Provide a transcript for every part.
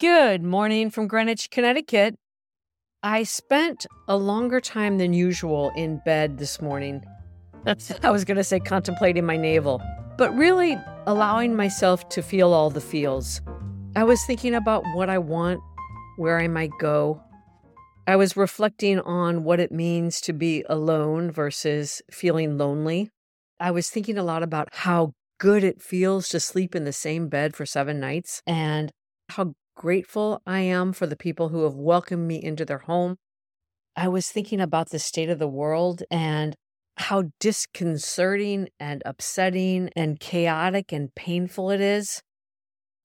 Good morning from Greenwich, Connecticut. I spent a longer time than usual in bed this morning. That's, I was going to say contemplating my navel, but really allowing myself to feel all the feels. I was thinking about what I want, where I might go. I was reflecting on what it means to be alone versus feeling lonely. I was thinking a lot about how good it feels to sleep in the same bed for seven nights and how grateful I am for the people who have welcomed me into their home. I was thinking about the state of the world and how disconcerting and upsetting and chaotic and painful it is.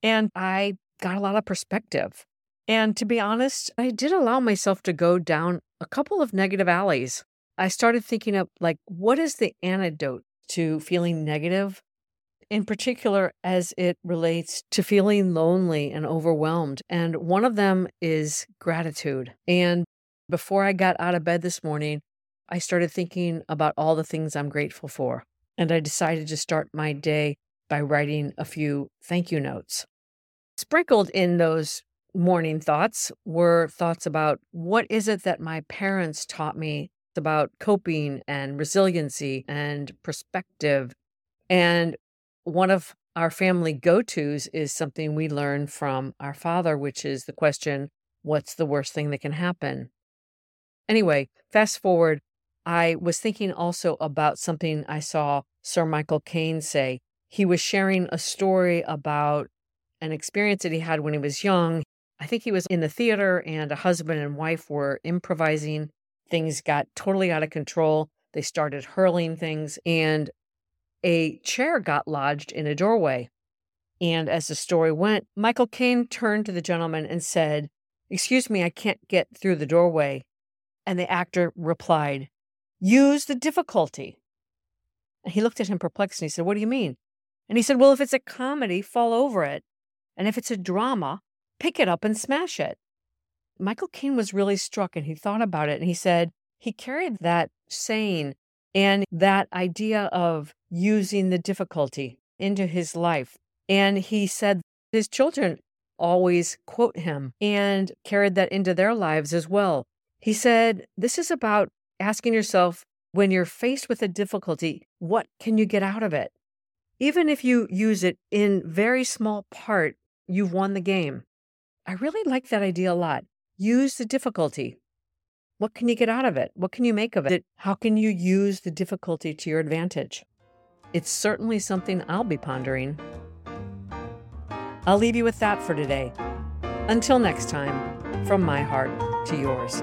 And I got a lot of perspective. And to be honest, I did allow myself to go down a couple of negative alleys. I started thinking of like, what is the antidote to feeling negative? In particular as it relates to feeling lonely and overwhelmed. And one of them is gratitude. And before I got out of bed this morning, I started thinking about all the things I'm grateful for. And I decided to start my day by writing a few thank you notes. Sprinkled in those morning thoughts were thoughts about what is it that my parents taught me about coping and resiliency and perspective and one of our family go tos is something we learn from our father, which is the question, What's the worst thing that can happen? Anyway, fast forward, I was thinking also about something I saw Sir Michael Caine say. He was sharing a story about an experience that he had when he was young. I think he was in the theater and a husband and wife were improvising. Things got totally out of control. They started hurling things, and a chair got lodged in a doorway. And as the story went, Michael Caine turned to the gentleman and said, Excuse me, I can't get through the doorway. And the actor replied, Use the difficulty. And he looked at him perplexed and he said, What do you mean? And he said, Well, if it's a comedy, fall over it. And if it's a drama, pick it up and smash it. Michael Caine was really struck and he thought about it and he said he carried that saying and that idea of using the difficulty into his life. And he said his children always quote him and carried that into their lives as well. He said, This is about asking yourself when you're faced with a difficulty, what can you get out of it? Even if you use it in very small part, you've won the game. I really like that idea a lot. Use the difficulty. What can you get out of it? What can you make of it? How can you use the difficulty to your advantage? It's certainly something I'll be pondering. I'll leave you with that for today. Until next time, from my heart to yours.